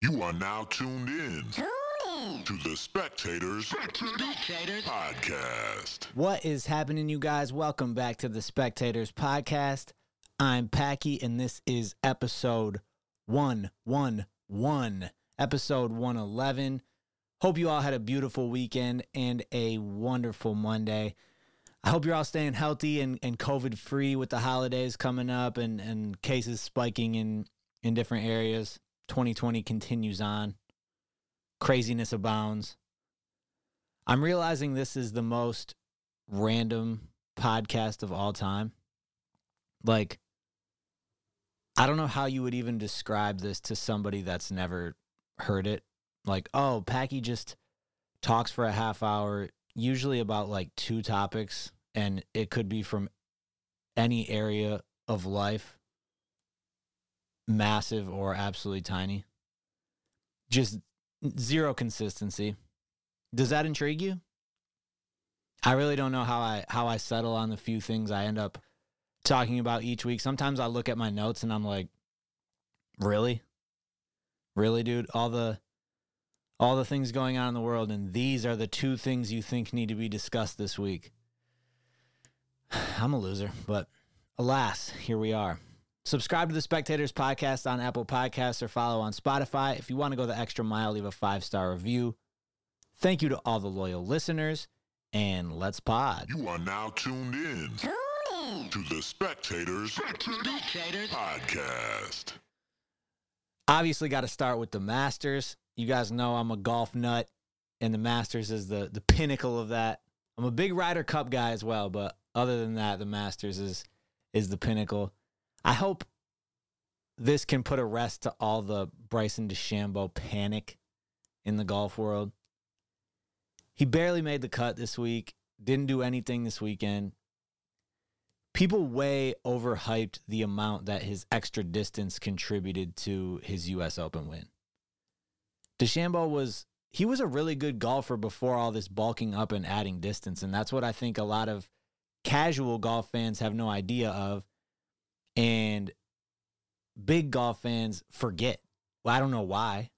You are now tuned in Tune in. to the Spectators Spectators. Podcast. What is happening, you guys? Welcome back to the Spectators Podcast. I'm Packy, and this is episode 111, episode 111. Hope you all had a beautiful weekend and a wonderful Monday. I hope you're all staying healthy and, and COVID free with the holidays coming up and, and cases spiking in, in different areas. 2020 continues on, craziness abounds. I'm realizing this is the most random podcast of all time. Like, I don't know how you would even describe this to somebody that's never heard it. Like, oh, Packy just talks for a half hour, usually about like two topics, and it could be from any area of life, massive or absolutely tiny. Just zero consistency. Does that intrigue you? I really don't know how I how I settle on the few things I end up talking about each week. Sometimes I look at my notes and I'm like, really? Really, dude? All the all the things going on in the world and these are the two things you think need to be discussed this week. I'm a loser, but alas, here we are. Subscribe to the Spectators Podcast on Apple Podcasts or follow on Spotify. If you want to go the extra mile, leave a five star review. Thank you to all the loyal listeners, and let's pod. You are now tuned in Tune in. to the Spectators Spectators. Podcast. Obviously, got to start with the Masters. You guys know I'm a golf nut, and the Masters is the the pinnacle of that. I'm a big Ryder Cup guy as well, but other than that, the Masters is is the pinnacle. I hope this can put a rest to all the Bryson DeChambeau panic in the golf world. He barely made the cut this week, didn't do anything this weekend. People way overhyped the amount that his extra distance contributed to his US Open win. DeChambeau was he was a really good golfer before all this bulking up and adding distance and that's what I think a lot of casual golf fans have no idea of and big golf fans forget. Well, I don't know why.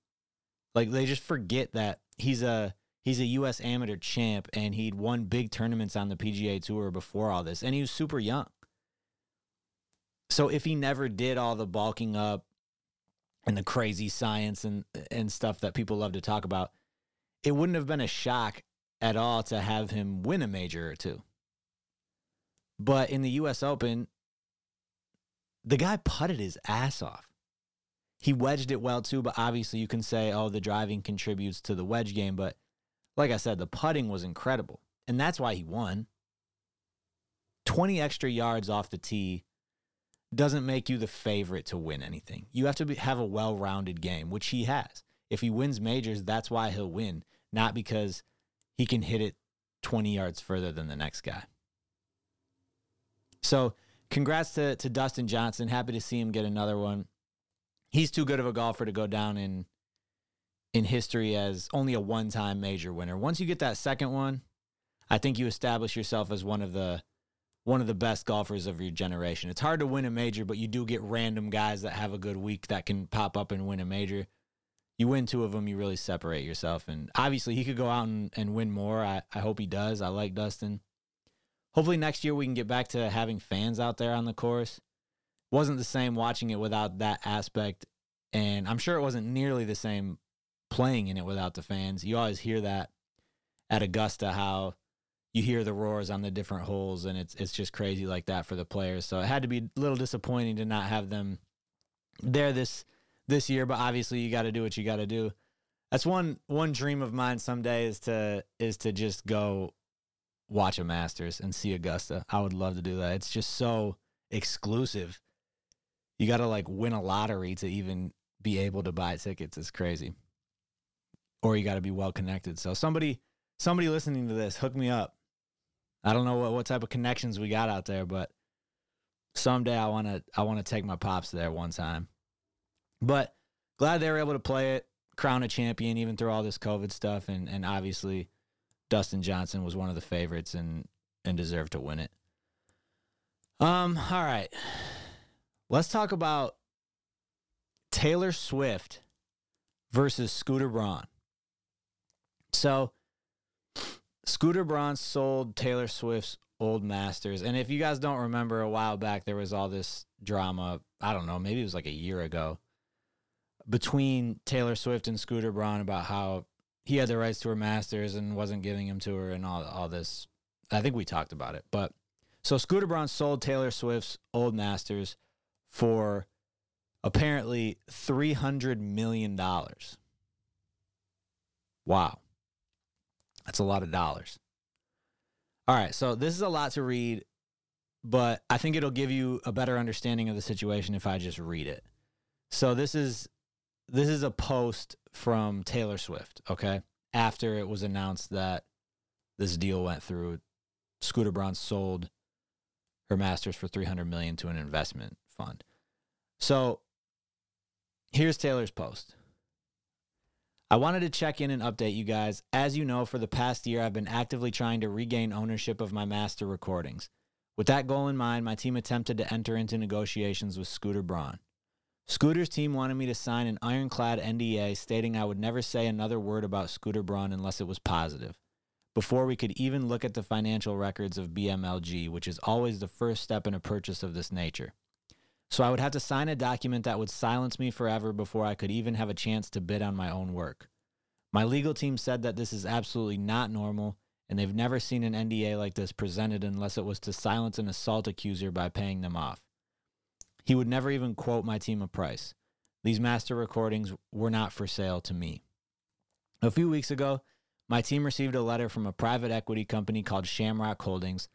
Like they just forget that he's a he's a US amateur champ and he'd won big tournaments on the PGA tour before all this and he was super young. So if he never did all the bulking up and the crazy science and and stuff that people love to talk about, it wouldn't have been a shock at all to have him win a major or two. But in the US Open, the guy putted his ass off. He wedged it well too, but obviously you can say, oh, the driving contributes to the wedge game. But like I said, the putting was incredible. And that's why he won. 20 extra yards off the tee doesn't make you the favorite to win anything. You have to be, have a well rounded game, which he has. If he wins majors, that's why he'll win, not because he can hit it 20 yards further than the next guy. So, congrats to, to Dustin Johnson. Happy to see him get another one. He's too good of a golfer to go down in in history as only a one-time major winner. Once you get that second one, I think you establish yourself as one of the one of the best golfers of your generation. It's hard to win a major, but you do get random guys that have a good week that can pop up and win a major. You win two of them, you really separate yourself. And obviously, he could go out and, and win more. I, I hope he does. I like Dustin. Hopefully, next year we can get back to having fans out there on the course. Wasn't the same watching it without that aspect. And I'm sure it wasn't nearly the same playing in it without the fans. You always hear that at Augusta, how you hear the roars on the different holes, and it's it's just crazy like that for the players. So it had to be a little disappointing to not have them there this this year. But obviously, you got to do what you got to do. That's one one dream of mine someday is to is to just go watch a Masters and see Augusta. I would love to do that. It's just so exclusive. You got to like win a lottery to even be able to buy tickets. It's crazy. Or you got to be well connected. So somebody somebody listening to this, hook me up. I don't know what, what type of connections we got out there, but someday I want to I want to take my pops there one time. But glad they were able to play it, crown a champion even through all this COVID stuff and and obviously Dustin Johnson was one of the favorites and and deserved to win it. Um all right. Let's talk about Taylor Swift versus Scooter Braun. So, Scooter Braun sold Taylor Swift's old masters. And if you guys don't remember, a while back, there was all this drama. I don't know, maybe it was like a year ago between Taylor Swift and Scooter Braun about how he had the rights to her masters and wasn't giving them to her and all, all this. I think we talked about it. But so Scooter Braun sold Taylor Swift's old masters for apparently $300 million. Wow. That's a lot of dollars. All right, so this is a lot to read, but I think it'll give you a better understanding of the situation if I just read it. So this is this is a post from Taylor Swift, okay? After it was announced that this deal went through, Scooter Braun sold her masters for 300 million to an investment fund. So here's Taylor's post. I wanted to check in and update you guys. As you know, for the past year, I've been actively trying to regain ownership of my master recordings. With that goal in mind, my team attempted to enter into negotiations with Scooter Braun. Scooter's team wanted me to sign an ironclad NDA stating I would never say another word about Scooter Braun unless it was positive, before we could even look at the financial records of BMLG, which is always the first step in a purchase of this nature. So I would have to sign a document that would silence me forever before I could even have a chance to bid on my own work. My legal team said that this is absolutely not normal, and they've never seen an NDA like this presented unless it was to silence an assault accuser by paying them off. He would never even quote my team a price. These master recordings were not for sale to me. A few weeks ago, my team received a letter from a private equity company called Shamrock Holdings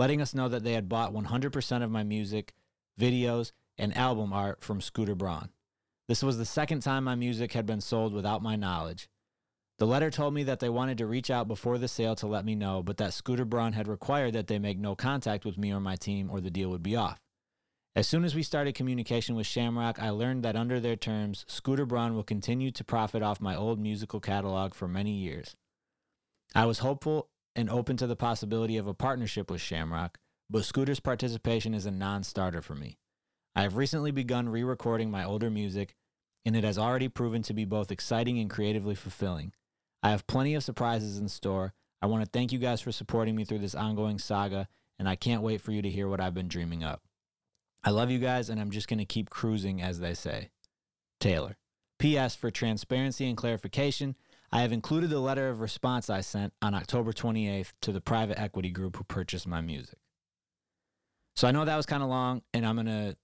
letting us know that they had bought 100% of my music, videos, and album art from Scooter Braun. This was the second time my music had been sold without my knowledge. The letter told me that they wanted to reach out before the sale to let me know, but that Scooter Braun had required that they make no contact with me or my team or the deal would be off. As soon as we started communication with Shamrock, I learned that under their terms, Scooter Braun will continue to profit off my old musical catalog for many years. I was hopeful and open to the possibility of a partnership with Shamrock, but Scooter's participation is a non starter for me. I have recently begun re recording my older music, and it has already proven to be both exciting and creatively fulfilling. I have plenty of surprises in store. I want to thank you guys for supporting me through this ongoing saga, and I can't wait for you to hear what I've been dreaming up. I love you guys, and I'm just going to keep cruising, as they say. Taylor. P.S. For transparency and clarification, I have included the letter of response I sent on October 28th to the private equity group who purchased my music. So I know that was kind of long, and I'm going to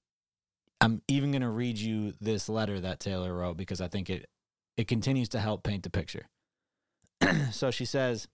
I'm even going to read you this letter that Taylor wrote because I think it it continues to help paint the picture. so she says,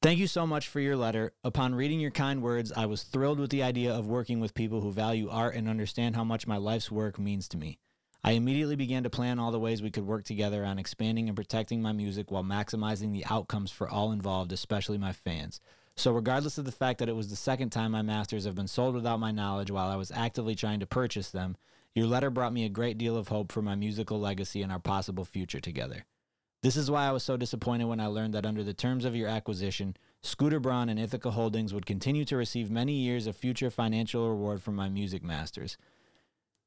Thank you so much for your letter. Upon reading your kind words, I was thrilled with the idea of working with people who value art and understand how much my life's work means to me. I immediately began to plan all the ways we could work together on expanding and protecting my music while maximizing the outcomes for all involved, especially my fans. So, regardless of the fact that it was the second time my masters have been sold without my knowledge while I was actively trying to purchase them, your letter brought me a great deal of hope for my musical legacy and our possible future together. This is why I was so disappointed when I learned that under the terms of your acquisition, Scooter Braun and Ithaca Holdings would continue to receive many years of future financial reward from my music masters,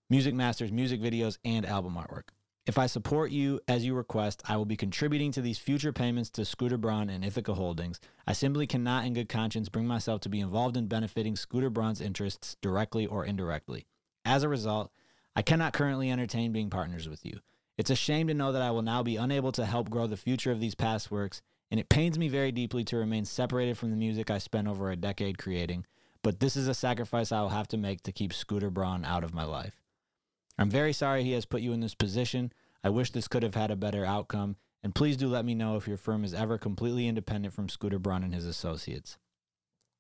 music masters, music videos, and album artwork. If I support you as you request, I will be contributing to these future payments to Scooter Braun and Ithaca Holdings. I simply cannot, in good conscience, bring myself to be involved in benefiting Scooter Braun's interests directly or indirectly. As a result, I cannot currently entertain being partners with you. It's a shame to know that I will now be unable to help grow the future of these past works, and it pains me very deeply to remain separated from the music I spent over a decade creating, but this is a sacrifice I will have to make to keep Scooter Braun out of my life. I'm very sorry he has put you in this position. I wish this could have had a better outcome, and please do let me know if your firm is ever completely independent from Scooter Braun and his associates.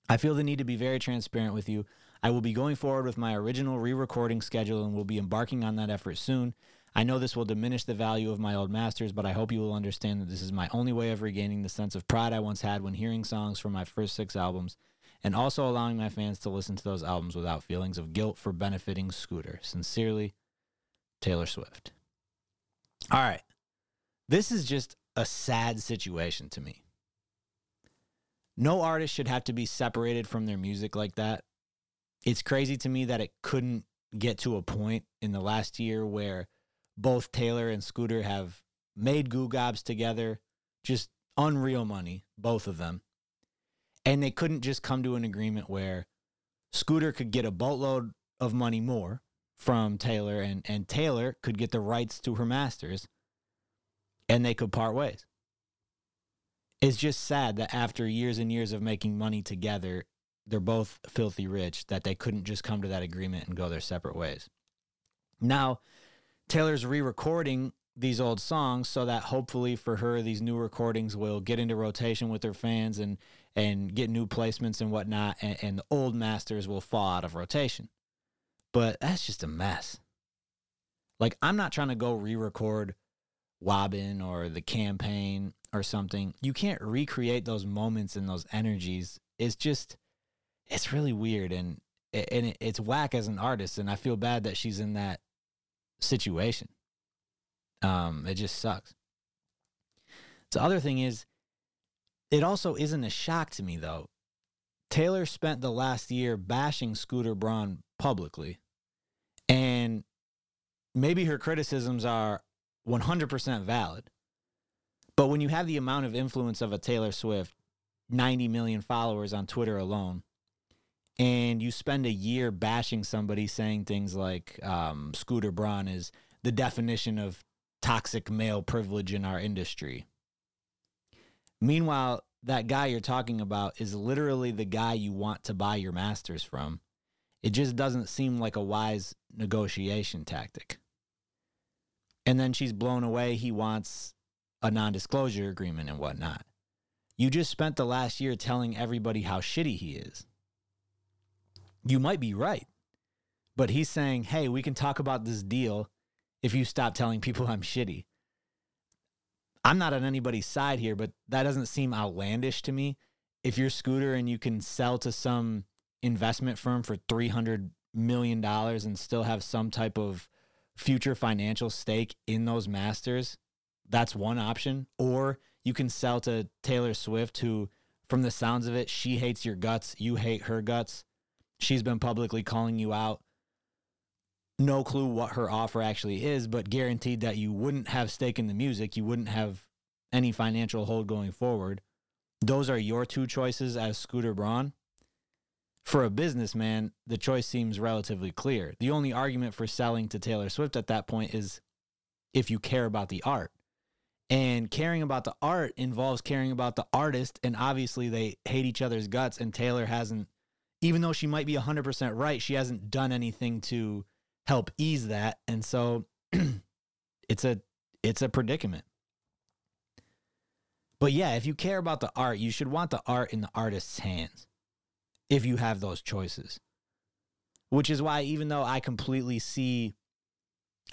I feel the need to be very transparent with you. I will be going forward with my original re recording schedule and will be embarking on that effort soon. I know this will diminish the value of my old masters, but I hope you will understand that this is my only way of regaining the sense of pride I once had when hearing songs from my first six albums, and also allowing my fans to listen to those albums without feelings of guilt for benefiting Scooter. Sincerely, Taylor Swift. All right. This is just a sad situation to me. No artist should have to be separated from their music like that. It's crazy to me that it couldn't get to a point in the last year where both Taylor and Scooter have made goo gobs together, just unreal money, both of them. And they couldn't just come to an agreement where Scooter could get a boatload of money more from Taylor and, and Taylor could get the rights to her masters and they could part ways. It's just sad that after years and years of making money together, they're both filthy rich, that they couldn't just come to that agreement and go their separate ways. Now, Taylor's re recording these old songs so that hopefully for her, these new recordings will get into rotation with her fans and, and get new placements and whatnot, and, and the old masters will fall out of rotation. But that's just a mess. Like, I'm not trying to go re record Wobbin or the campaign or something. You can't recreate those moments and those energies. It's just, it's really weird and and it's whack as an artist. And I feel bad that she's in that situation. Um, it just sucks. The other thing is, it also isn't a shock to me though. Taylor spent the last year bashing Scooter Braun publicly. And maybe her criticisms are 100% valid. But when you have the amount of influence of a Taylor Swift, 90 million followers on Twitter alone, and you spend a year bashing somebody saying things like um, Scooter Braun is the definition of toxic male privilege in our industry. Meanwhile, that guy you're talking about is literally the guy you want to buy your masters from. It just doesn't seem like a wise negotiation tactic. And then she's blown away. He wants a non disclosure agreement and whatnot. You just spent the last year telling everybody how shitty he is. You might be right, but he's saying, hey, we can talk about this deal if you stop telling people I'm shitty. I'm not on anybody's side here, but that doesn't seem outlandish to me. If you're Scooter and you can sell to some investment firm for $300 million and still have some type of future financial stake in those masters, that's one option. Or you can sell to Taylor Swift, who, from the sounds of it, she hates your guts, you hate her guts. She's been publicly calling you out. No clue what her offer actually is, but guaranteed that you wouldn't have stake in the music, you wouldn't have any financial hold going forward. Those are your two choices as Scooter Braun. For a businessman, the choice seems relatively clear. The only argument for selling to Taylor Swift at that point is if you care about the art. And caring about the art involves caring about the artist. And obviously, they hate each other's guts. And Taylor hasn't, even though she might be 100% right, she hasn't done anything to help ease that. And so it's a it's a predicament. But yeah, if you care about the art, you should want the art in the artist's hands if you have those choices. Which is why, even though I completely see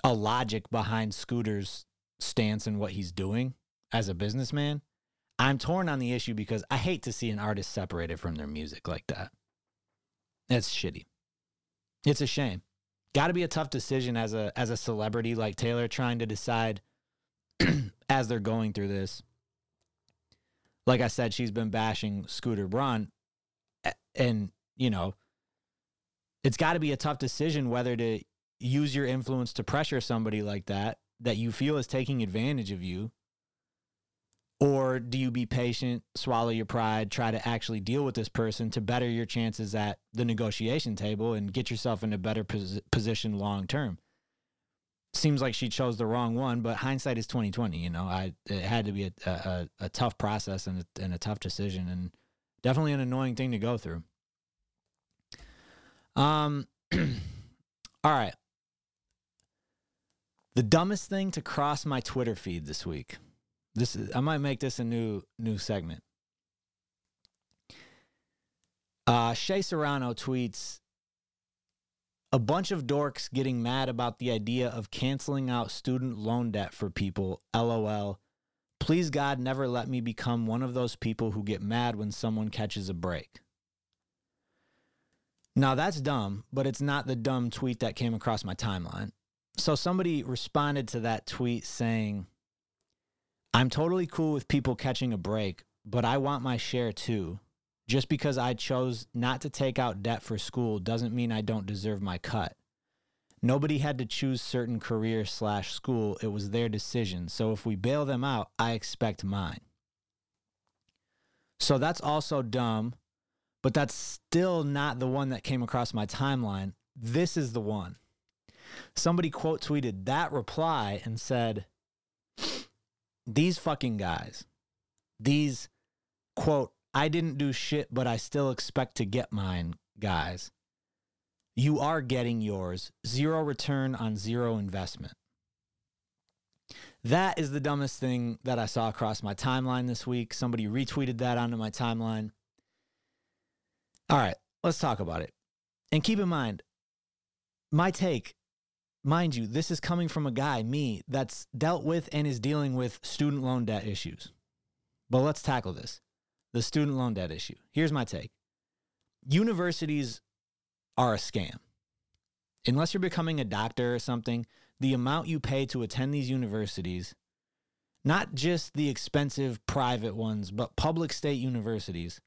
a logic behind Scooter's stance and what he's doing as a businessman, I'm torn on the issue because I hate to see an artist separated from their music like that. That's shitty. It's a shame. Got to be a tough decision as a as a celebrity like Taylor trying to decide as they're going through this. Like I said, she's been bashing Scooter Braun and you know it's got to be a tough decision whether to use your influence to pressure somebody like that that you feel is taking advantage of you or do you be patient swallow your pride try to actually deal with this person to better your chances at the negotiation table and get yourself in a better pos- position long term seems like she chose the wrong one but hindsight is 2020 you know i it had to be a, a, a tough process and a, and a tough decision and definitely an annoying thing to go through. Um, all right. The dumbest thing to cross my Twitter feed this week. This is, I might make this a new new segment. Uh, Shea Serrano tweets a bunch of dorks getting mad about the idea of canceling out student loan debt for people. LOL. Please, God, never let me become one of those people who get mad when someone catches a break. Now, that's dumb, but it's not the dumb tweet that came across my timeline. So, somebody responded to that tweet saying, I'm totally cool with people catching a break, but I want my share too. Just because I chose not to take out debt for school doesn't mean I don't deserve my cut. Nobody had to choose certain career slash school. It was their decision. So if we bail them out, I expect mine. So that's also dumb, but that's still not the one that came across my timeline. This is the one. Somebody quote tweeted that reply and said, These fucking guys, these quote, I didn't do shit, but I still expect to get mine guys. You are getting yours. Zero return on zero investment. That is the dumbest thing that I saw across my timeline this week. Somebody retweeted that onto my timeline. All right, let's talk about it. And keep in mind, my take, mind you, this is coming from a guy, me, that's dealt with and is dealing with student loan debt issues. But let's tackle this the student loan debt issue. Here's my take universities are a scam. Unless you're becoming a doctor or something, the amount you pay to attend these universities, not just the expensive private ones, but public state universities,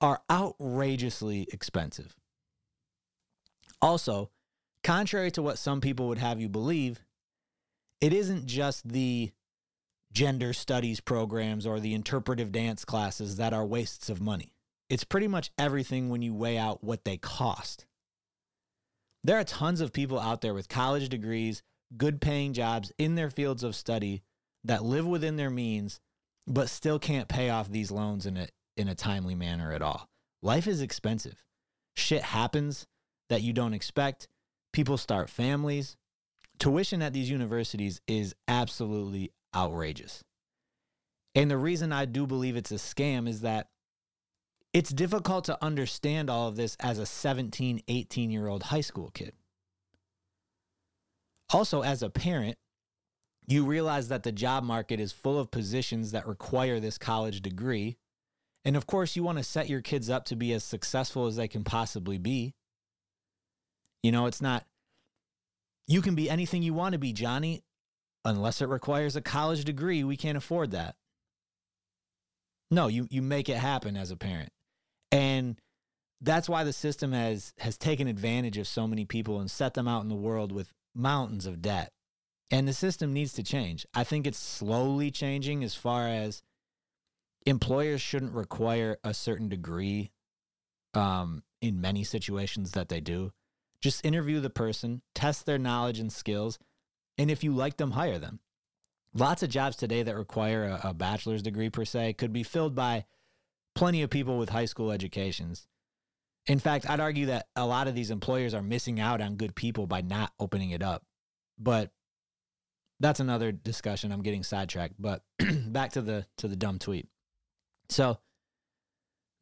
are outrageously expensive. Also, contrary to what some people would have you believe, it isn't just the gender studies programs or the interpretive dance classes that are wastes of money. It's pretty much everything when you weigh out what they cost. There are tons of people out there with college degrees, good paying jobs in their fields of study that live within their means, but still can't pay off these loans in a, in a timely manner at all. Life is expensive. Shit happens that you don't expect. People start families. Tuition at these universities is absolutely outrageous. And the reason I do believe it's a scam is that it's difficult to understand all of this as a 17, 18 year old high school kid. Also, as a parent, you realize that the job market is full of positions that require this college degree. And of course, you want to set your kids up to be as successful as they can possibly be. You know, it's not, you can be anything you want to be, Johnny, unless it requires a college degree. We can't afford that. No, you, you make it happen as a parent. And that's why the system has has taken advantage of so many people and set them out in the world with mountains of debt. And the system needs to change. I think it's slowly changing as far as employers shouldn't require a certain degree um, in many situations that they do. Just interview the person, test their knowledge and skills, and if you like them, hire them. Lots of jobs today that require a, a bachelor's degree per se could be filled by plenty of people with high school educations. In fact, I'd argue that a lot of these employers are missing out on good people by not opening it up. But that's another discussion. I'm getting sidetracked. But back to the to the dumb tweet. So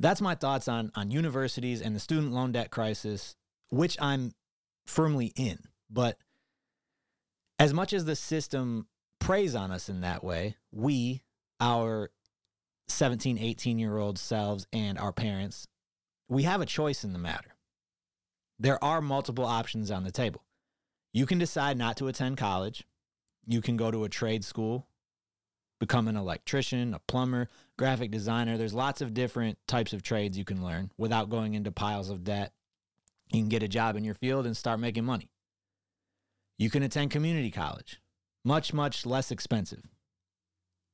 that's my thoughts on on universities and the student loan debt crisis, which I'm firmly in. But as much as the system preys on us in that way, we, our 17, 18 year old selves and our parents, we have a choice in the matter. There are multiple options on the table. You can decide not to attend college. You can go to a trade school, become an electrician, a plumber, graphic designer. There's lots of different types of trades you can learn without going into piles of debt. You can get a job in your field and start making money. You can attend community college, much, much less expensive,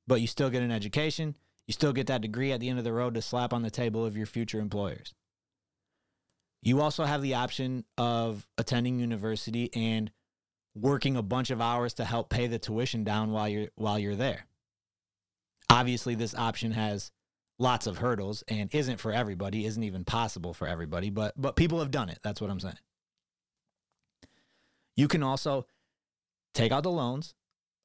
but you still get an education you still get that degree at the end of the road to slap on the table of your future employers. You also have the option of attending university and working a bunch of hours to help pay the tuition down while you're while you're there. Obviously, this option has lots of hurdles and isn't for everybody, isn't even possible for everybody, but but people have done it. That's what I'm saying. You can also take out the loans,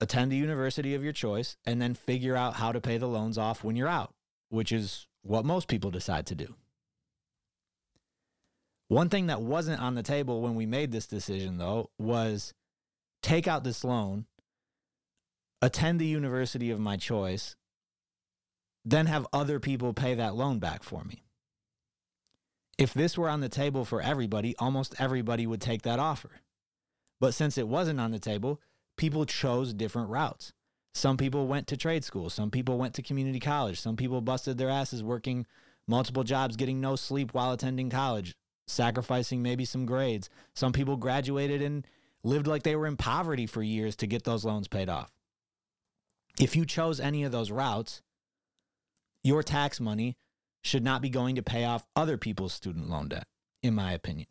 attend the university of your choice, and then figure out how to pay the loans off when you're out, which is what most people decide to do. One thing that wasn't on the table when we made this decision, though, was take out this loan, attend the university of my choice, then have other people pay that loan back for me. If this were on the table for everybody, almost everybody would take that offer. But since it wasn't on the table, people chose different routes. Some people went to trade school. Some people went to community college. Some people busted their asses working multiple jobs, getting no sleep while attending college, sacrificing maybe some grades. Some people graduated and lived like they were in poverty for years to get those loans paid off. If you chose any of those routes, your tax money should not be going to pay off other people's student loan debt, in my opinion.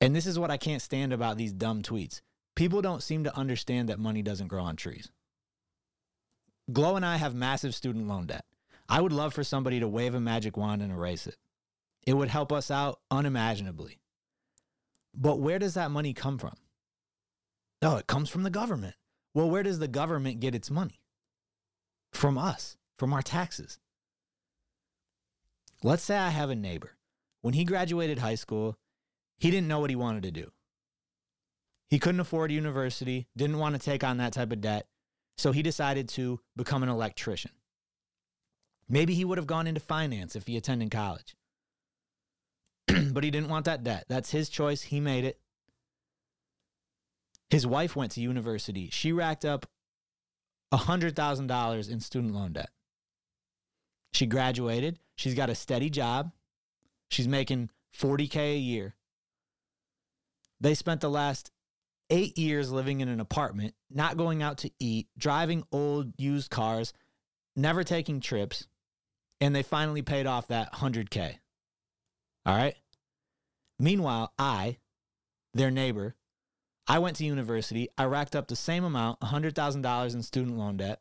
And this is what I can't stand about these dumb tweets. People don't seem to understand that money doesn't grow on trees. Glow and I have massive student loan debt. I would love for somebody to wave a magic wand and erase it. It would help us out unimaginably. But where does that money come from? Oh, it comes from the government. Well, where does the government get its money? From us, from our taxes. Let's say I have a neighbor. When he graduated high school, he didn't know what he wanted to do. He couldn't afford university, didn't want to take on that type of debt, so he decided to become an electrician. Maybe he would have gone into finance if he attended college. but he didn't want that debt. That's his choice. He made it. His wife went to university. She racked up $100,000 in student loan debt. She graduated. She's got a steady job. She's making 40K a year. They spent the last eight years living in an apartment, not going out to eat, driving old used cars, never taking trips, and they finally paid off that 100K. All right. Meanwhile, I, their neighbor, I went to university. I racked up the same amount, $100,000 in student loan debt.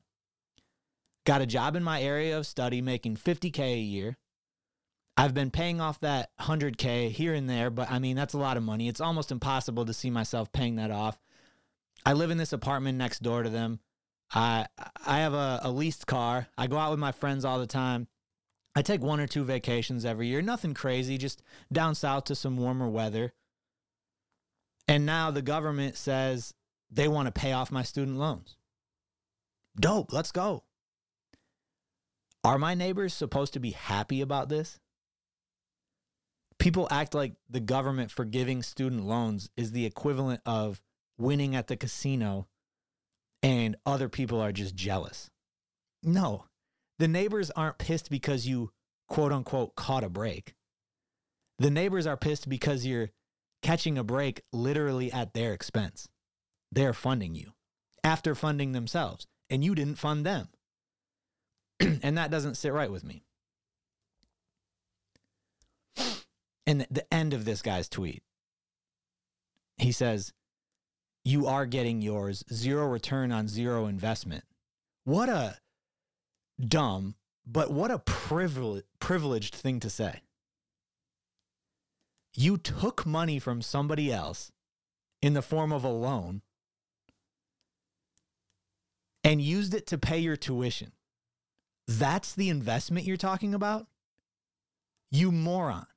Got a job in my area of study making 50K a year. I've been paying off that 100K here and there, but I mean, that's a lot of money. It's almost impossible to see myself paying that off. I live in this apartment next door to them. I I have a, a leased car. I go out with my friends all the time. I take one or two vacations every year. Nothing crazy, just down south to some warmer weather. And now the government says they want to pay off my student loans. Dope, let's go. Are my neighbors supposed to be happy about this? People act like the government forgiving student loans is the equivalent of winning at the casino and other people are just jealous. No, the neighbors aren't pissed because you quote unquote caught a break. The neighbors are pissed because you're catching a break literally at their expense. They're funding you after funding themselves, and you didn't fund them. and that doesn't sit right with me. And the end of this guy's tweet, he says, You are getting yours, zero return on zero investment. What a dumb, but what a privile- privileged thing to say. You took money from somebody else in the form of a loan and used it to pay your tuition. That's the investment you're talking about? You moron.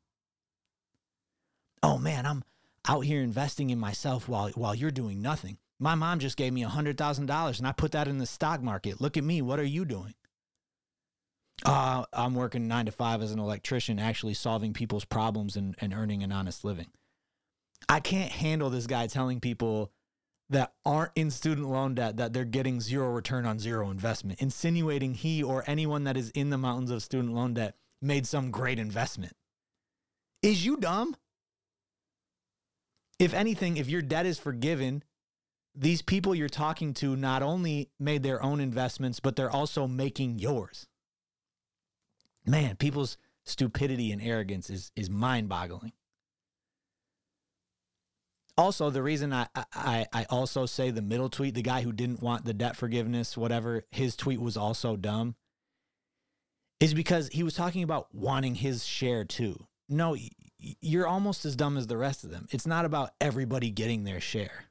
Oh man, I'm out here investing in myself while while you're doing nothing. My mom just gave me $100,000 and I put that in the stock market. Look at me, what are you doing? Uh, I'm working nine to five as an electrician, actually solving people's problems and, and earning an honest living. I can't handle this guy telling people that aren't in student loan debt that they're getting zero return on zero investment, insinuating he or anyone that is in the mountains of student loan debt made some great investment. Is you dumb? If anything, if your debt is forgiven, these people you're talking to not only made their own investments, but they're also making yours man, people's stupidity and arrogance is is mind boggling. Also, the reason I, I I also say the middle tweet, the guy who didn't want the debt forgiveness, whatever, his tweet was also dumb, is because he was talking about wanting his share too. No, you're almost as dumb as the rest of them. It's not about everybody getting their share.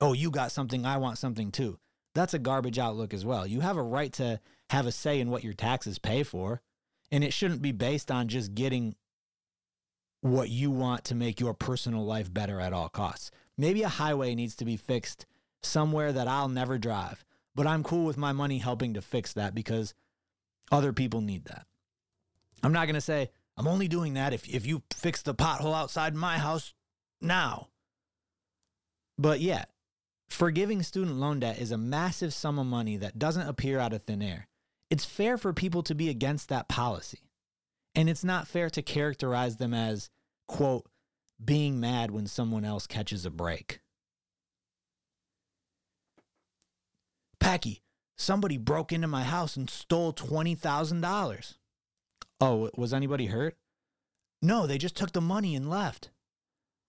Oh, you got something, I want something too. That's a garbage outlook as well. You have a right to have a say in what your taxes pay for. And it shouldn't be based on just getting what you want to make your personal life better at all costs. Maybe a highway needs to be fixed somewhere that I'll never drive, but I'm cool with my money helping to fix that because other people need that. I'm not going to say, I'm only doing that if, if you fix the pothole outside my house now. But yeah, forgiving student loan debt is a massive sum of money that doesn't appear out of thin air it's fair for people to be against that policy. And it's not fair to characterize them as, quote, being mad when someone else catches a break. Packy, somebody broke into my house and stole $20,000. Oh, was anybody hurt? No, they just took the money and left.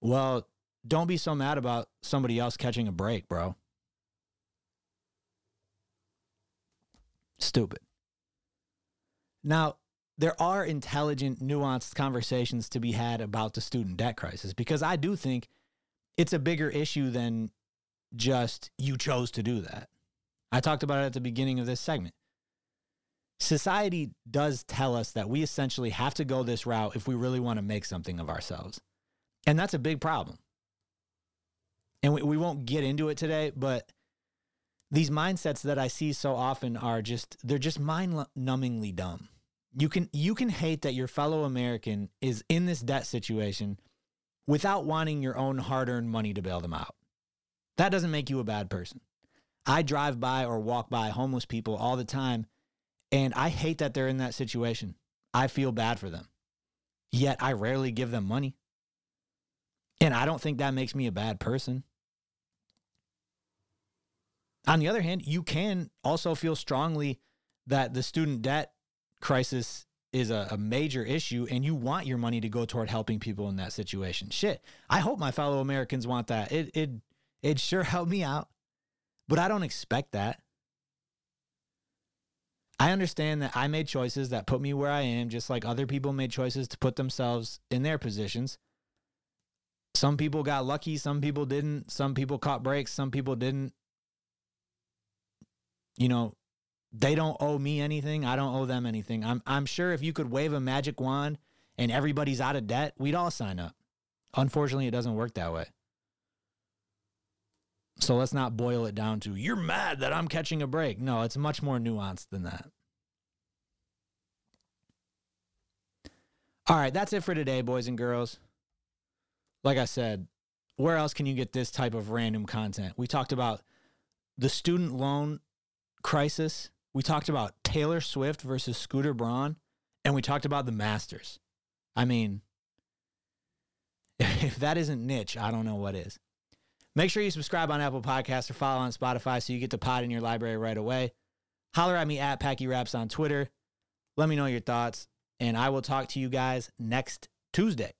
Well, don't be so mad about somebody else catching a break, bro. Stupid. Now, there are intelligent, nuanced conversations to be had about the student debt crisis because I do think it's a bigger issue than just you chose to do that. I talked about it at the beginning of this segment. Society does tell us that we essentially have to go this route if we really want to make something of ourselves. And that's a big problem. And we, we won't get into it today, but these mindsets that I see so often are just, they're just mind numbingly dumb. You can, you can hate that your fellow American is in this debt situation without wanting your own hard earned money to bail them out. That doesn't make you a bad person. I drive by or walk by homeless people all the time, and I hate that they're in that situation. I feel bad for them. Yet I rarely give them money. And I don't think that makes me a bad person. On the other hand, you can also feel strongly that the student debt crisis is a, a, major issue and you want your money to go toward helping people in that situation. Shit. I hope my fellow Americans want that. It it it sure helped me out. But I don't expect that. I understand that I made choices that put me where I am, just like other people made choices to put themselves in their positions. Some people got lucky, some people didn't. Some people caught breaks, some people didn't. You know, they don't owe me anything. I don't owe them anything. I'm I'm sure if you could wave a magic wand and everybody's out of debt, we'd all sign up. Unfortunately, it doesn't work that way. So let's not boil it down to you're mad that I'm catching a break. No, it's much more nuanced than that. All right, that's it for today, boys and girls. Like I said, where else can you get this type of random content? We talked about the student loan crisis. We talked about Taylor Swift versus Scooter Braun, and we talked about the Masters. I mean, if that isn't niche, I don't know what is. Make sure you subscribe on Apple Podcasts or follow on Spotify so you get the pod in your library right away. Holler at me at Packy Raps on Twitter. Let me know your thoughts, and I will talk to you guys next Tuesday.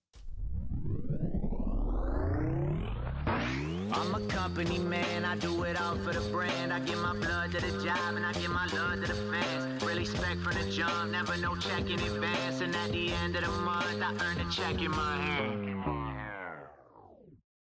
I'm a company man, I do it all for the brand. I give my blood to the job and I give my love to the fans. Really spec from the jump, never no check in advance. And at the end of the month, I earn a check in my hand.